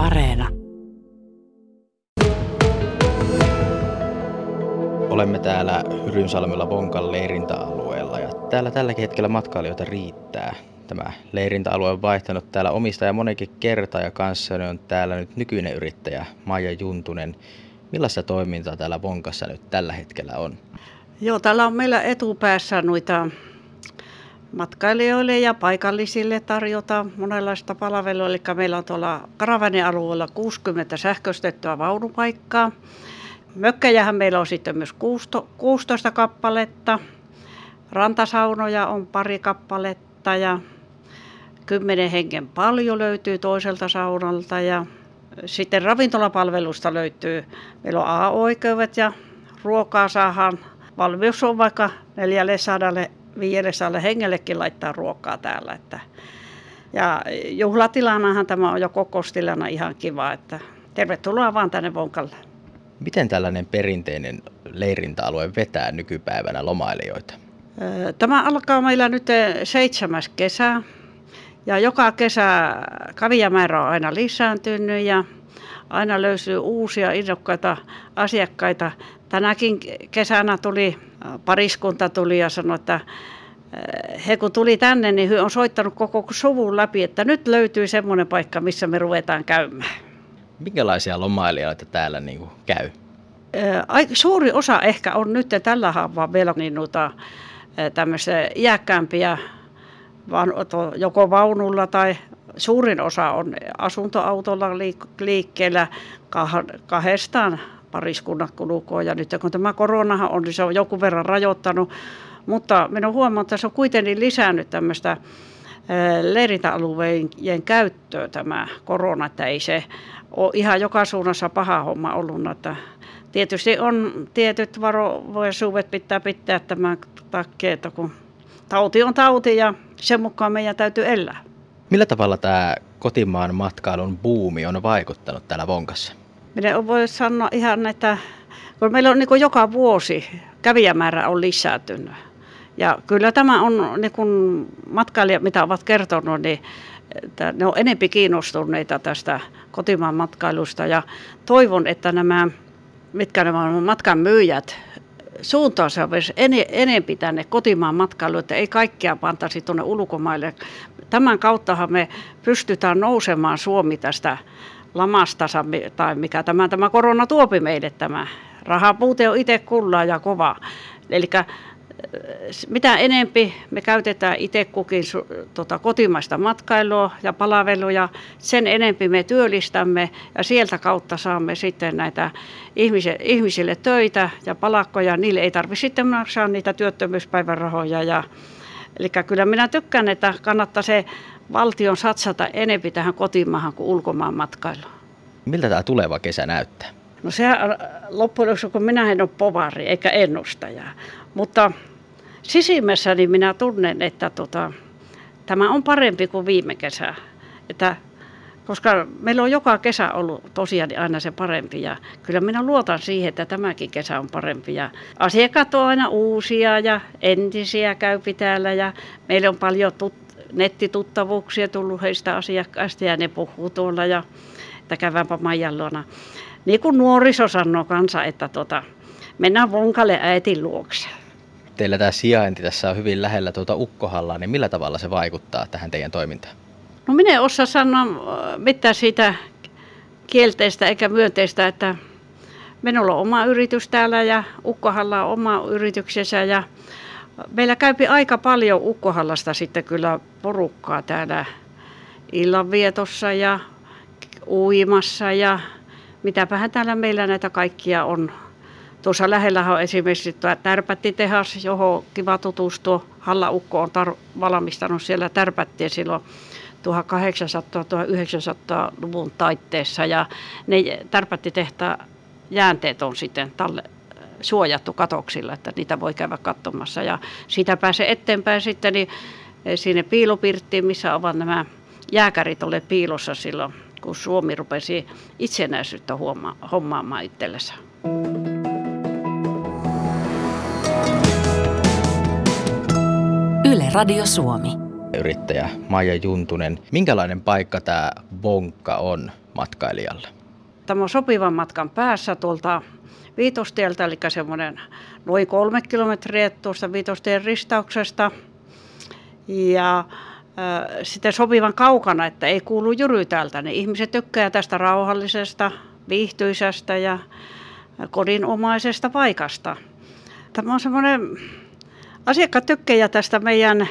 Areena. Olemme täällä Hyrynsalmella Vonkan leirintäalueella ja täällä tälläkin hetkellä matkailijoita riittää. Tämä leirintäalue on vaihtanut täällä omistaja monenkin kertaa ja kanssani on täällä nyt nykyinen yrittäjä Maija Juntunen. Millaista toimintaa täällä Vonkassa nyt tällä hetkellä on? Joo, täällä on meillä etupäässä noita matkailijoille ja paikallisille tarjota monenlaista palvelua. Eli meillä on tuolla Karavanialueella 60 sähköistettyä vaunupaikkaa. Mökkäjähän meillä on sitten myös 16 kappaletta. Rantasaunoja on pari kappaletta ja kymmenen hengen paljon löytyy toiselta saunalta ja sitten ravintolapalvelusta löytyy, meillä on A-oikeudet ja ruokaa saadaan. Valmius on vaikka 400 500 hengellekin laittaa ruokaa täällä. Että ja juhlatilanahan tämä on jo kokostilana ihan kiva, että tervetuloa vaan tänne Vonkalle. Miten tällainen perinteinen leirintäalue vetää nykypäivänä lomailijoita? Tämä alkaa meillä nyt seitsemäs kesä ja joka kesä kävijämäärä on aina lisääntynyt ja aina löytyy uusia innokkaita asiakkaita. Tänäkin kesänä tuli, pariskunta tuli ja sanoi, että he kun tuli tänne, niin he on soittanut koko suvun läpi, että nyt löytyy semmoinen paikka, missä me ruvetaan käymään. Minkälaisia lomailijoita täällä niin kuin käy? Suuri osa ehkä on nyt tällä haavaa vielä niin noita, tämmöisiä iäkkäämpiä, joko vaunulla tai suurin osa on asuntoautolla liikkeellä kahdestaan pariskunnat kulukoo. Ja nyt kun tämä koronahan on, niin se on joku verran rajoittanut. Mutta minä huomannut, että se on kuitenkin lisännyt tämmöistä leirintäalueen käyttöä tämä korona, että ei se ole ihan joka suunnassa paha homma ollut. Että tietysti on tietyt varovaisuudet pitää pitää tämän takia, että kun tauti on tauti ja sen mukaan meidän täytyy elää. Millä tavalla tämä kotimaan matkailun buumi on vaikuttanut täällä Vonkassa? Minä voi sanoa ihan, että kun meillä on niin joka vuosi kävijämäärä on lisääntynyt. Ja kyllä tämä on niin kuin matkailijat, mitä ovat kertonut, niin että ne on enempi kiinnostuneita tästä kotimaan matkailusta. Ja toivon, että nämä, mitkä nämä matkan myyjät, suuntaansa myös enempi tänne kotimaan matkailuun, että ei kaikkia pantaisi tuonne ulkomaille. Tämän kauttahan me pystytään nousemaan Suomi tästä lamasta, tai mikä tämä, tämä korona tuopi meille tämä. Rahapuute on itse kullaa ja kova. Eli mitä enempi me käytetään itse kukin tota, kotimaista matkailua ja palveluja, sen enempi me työllistämme ja sieltä kautta saamme sitten näitä ihmisille, ihmisille töitä ja palakkoja. Niille ei tarvitse sitten maksaa niitä työttömyyspäivärahoja. Ja, eli kyllä minä tykkään, että kannattaa se valtion satsata enempi tähän kotimaahan kuin ulkomaan matkailuun. Miltä tämä tuleva kesä näyttää? No se loppujen lopuksi, kun minä en ole povari eikä ennustaja, mutta sisimmässäni minä tunnen, että tota, tämä on parempi kuin viime kesä. Että, koska meillä on joka kesä ollut tosiaan aina se parempi ja kyllä minä luotan siihen, että tämäkin kesä on parempi. Ja asiakkaat on aina uusia ja entisiä käypi täällä ja meillä on paljon tut- nettituttavuuksia tullut heistä asiakkaista ja ne puhuu tuolla ja että käydäänpä Maijan luona. Niin kuin nuoriso sanoo kanssa, että tota, mennään vonkalle äitin luokse teillä tämä sijainti tässä on hyvin lähellä tuota Ukkohallaa, niin millä tavalla se vaikuttaa tähän teidän toimintaan? No minä en osaa sanoa äh, mitään siitä kielteistä eikä myönteistä, että minulla on oma yritys täällä ja Ukkohalla on oma yrityksensä ja meillä käypi aika paljon Ukkohallasta sitten kyllä porukkaa täällä illanvietossa ja uimassa ja mitäpähän täällä meillä näitä kaikkia on Tuossa lähellä on esimerkiksi tärpättitehas, johon kiva tutustua. Halla Ukko on tar- valmistanut siellä tärpättiä silloin 1800-1900-luvun taitteessa ja ne tärpättitehtaan jäänteet on sitten talle suojattu katoksilla, että niitä voi käydä katsomassa. Ja siitä pääsee eteenpäin sitten niin sinne piilopirttiin, missä ovat nämä jääkärit olleet piilossa silloin, kun Suomi rupesi itsenäisyyttä hommaamaan itsellensä. Yle Radio Suomi. Yrittäjä Maija Juntunen. Minkälainen paikka tämä Vonkka on matkailijalle? Tämä on sopivan matkan päässä tuolta Viitostieltä, eli semmoinen noin kolme kilometriä tuosta Viitostien ristauksesta. Ja sitten sopivan kaukana, että ei kuulu jyry täältä, niin ihmiset tykkää tästä rauhallisesta, viihtyisestä ja kodinomaisesta paikasta. Tämä on semmoinen, asiakkaat tykkää tästä meidän äh,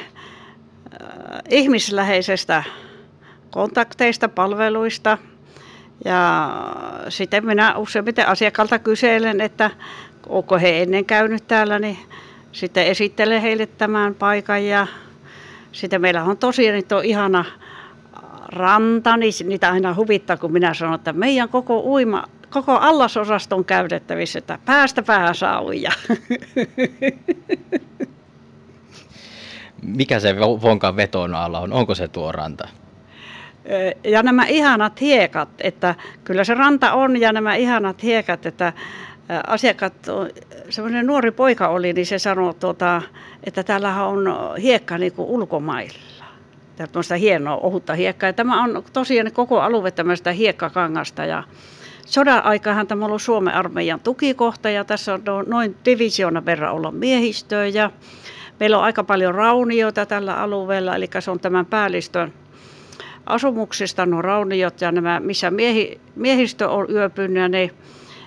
ihmisläheisestä kontakteista, palveluista. Ja sitten minä useimmiten asiakkaalta kyselen, että onko he ennen käynyt täällä, niin sitten esittelen heille tämän paikan. Ja sitten meillä on tosiaan nyt on ihana ranta, niin niitä aina huvittaa, kun minä sanon, että meidän koko uima, koko allasosaston käytettävissä, että päästä päähän saa uija. Mikä se Vonkan veton alla on? Onko se tuo ranta? Ja nämä ihanat hiekat, että kyllä se ranta on ja nämä ihanat hiekat, että asiakkaat, semmoinen nuori poika oli, niin se sanoi, tuota, että täällä on hiekka niin kuin ulkomailla. Tämmöistä hienoa ohutta hiekkaa. Ja tämä on tosiaan koko alue tämmöistä hiekkakangasta. Ja sodan aikahan tämä on ollut Suomen armeijan tukikohta ja tässä on noin divisioona verran olla miehistöä. Ja meillä on aika paljon raunioita tällä alueella, eli se on tämän päällistön asumuksista nuo rauniot ja nämä, missä miehi, miehistö on yöpynyt ne,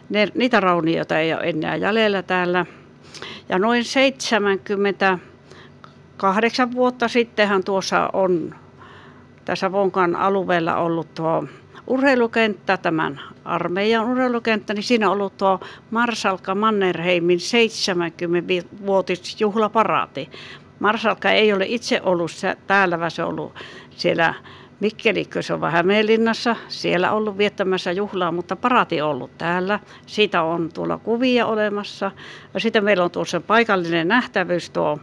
ne, niitä raunioita ei ole enää jäljellä täällä. Ja noin 78 vuotta sittenhän tuossa on tässä Vonkan alueella ollut tuo urheilukenttä, tämän armeijan urheilukenttä, niin siinä on ollut tuo Marsalka Mannerheimin 70-vuotisjuhlaparaati. Marsalka ei ole itse ollut täällä, vaan se on ollut siellä Mikkelikö se on Hämeenlinnassa, siellä ollut viettämässä juhlaa, mutta parati on ollut täällä. Siitä on tuolla kuvia olemassa. Ja sitten meillä on tuossa paikallinen nähtävyys tuo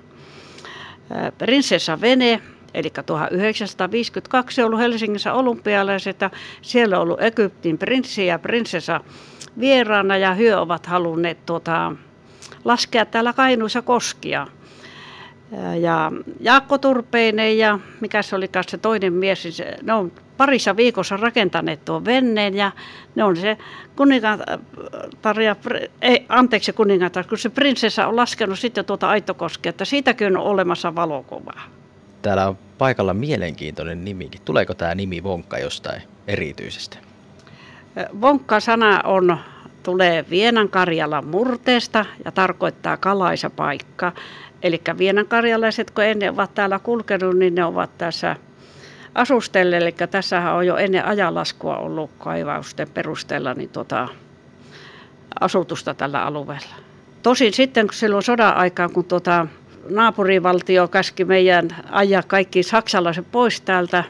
Prinsessa Vene, eli 1952 on ollut Helsingissä olympialaiset siellä on ollut Egyptin prinssi ja prinsessa vieraana ja hyö ovat halunneet tuota, laskea täällä Kainuissa koskia. Ja Jaakko Turpeinen ja mikä se oli se toinen mies, niin se, ne on parissa viikossa rakentaneet tuon venneen ja ne on se kuningatar ja, ei, anteeksi kuningatar, kun se prinsessa on laskenut sitten tuota Aitokoskea, että siitäkin on olemassa valokuva. Täällä on paikalla mielenkiintoinen nimikin. Tuleeko tämä nimi Vonkka jostain erityisestä? Vonkka-sana on tulee Vienan Karjalan murteesta ja tarkoittaa kalaisa paikka. Eli Vienan karjalaiset, kun ennen ovat täällä kulkenut, niin ne ovat tässä asustelle. Eli tässähän on jo ennen ajanlaskua ollut kaivausten perusteella niin tota, asutusta tällä alueella. Tosin sitten kun silloin sodan aikaan, kun tota, naapurivaltio käski meidän ajaa kaikki saksalaiset pois täältä,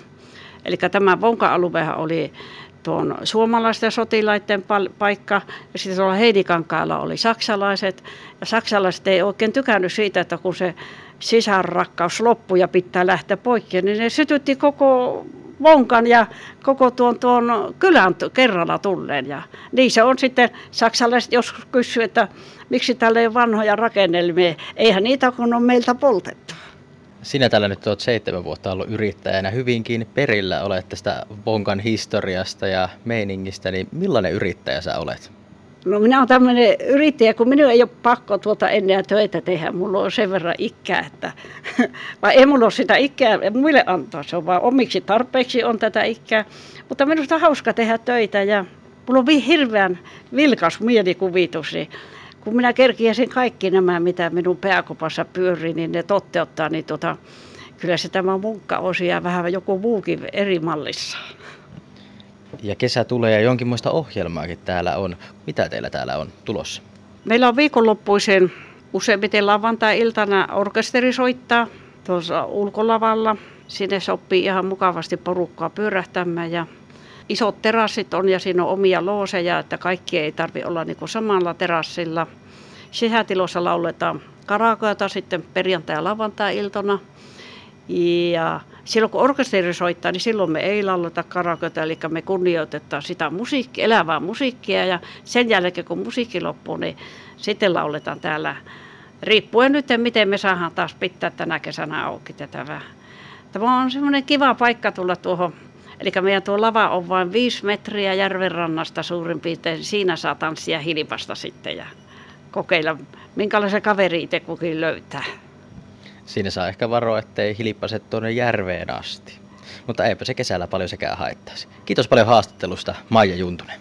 eli tämä Vonka-aluehan oli tuon suomalaisten sotilaiden paikka. Ja sitten tuolla Heidikankaalla oli saksalaiset. Ja saksalaiset ei oikein tykännyt siitä, että kun se sisarrakkaus loppui ja pitää lähteä poikki, niin ne sytytti koko Vonkan ja koko tuon, tuon kylän kerralla tulleen. Ja niin se on sitten, saksalaiset joskus kysyvät, että miksi täällä ei ole vanhoja rakennelmia. Eihän niitä kun on meiltä poltettu. Sinä tällä nyt olet seitsemän vuotta ollut yrittäjänä, hyvinkin perillä olet tästä Vonkan historiasta ja meiningistä, niin millainen yrittäjä sä olet? No minä olen tämmöinen yrittäjä, kun minun ei ole pakko tuota enää töitä tehdä. Mulla on sen verran ikää, että vai ei mulla ole sitä ikää muille antaa, se on vaan omiksi tarpeeksi on tätä ikää. Mutta minusta on hauska tehdä töitä ja mulla on hirveän vilkas mielikuvitus, niin kun minä kerkiäsin kaikki nämä, mitä minun pääkopassa pyörii, niin ne toteuttaa, niin tota, kyllä se tämä munkka-osia vähän joku muukin eri mallissa. Ja kesä tulee ja jonkinmoista ohjelmaakin täällä on. Mitä teillä täällä on tulossa? Meillä on viikonloppuisen useimmiten lavantai-iltana orkesteri soittaa tuossa ulkolavalla. Sinne sopii ihan mukavasti porukkaa pyörähtämään ja isot terassit on ja siinä on omia looseja, että kaikki ei tarvi olla niin kuin samalla terassilla. Sisätilossa lauletaan karakoita sitten perjantai- ja lavantai-iltona. Ja silloin kun orkesteri soittaa, niin silloin me ei lauleta karakoita, eli me kunnioitetaan sitä musiikki, elävää musiikkia. Ja sen jälkeen kun musiikki loppuu, niin sitten lauletaan täällä, riippuen nyt, miten me saadaan taas pitää tänä kesänä auki tätä vähän. Tämä on semmoinen kiva paikka tulla tuohon Eli meidän tuo lava on vain viisi metriä järven rannasta suurin piirtein. Siinä saa tanssia hilpasta sitten ja kokeilla, minkälaisen kaveri itse kukin löytää. Siinä saa ehkä varoa, ettei hilippaset tuonne järveen asti. Mutta eipä se kesällä paljon sekään haittaisi. Kiitos paljon haastattelusta, Maija Juntunen.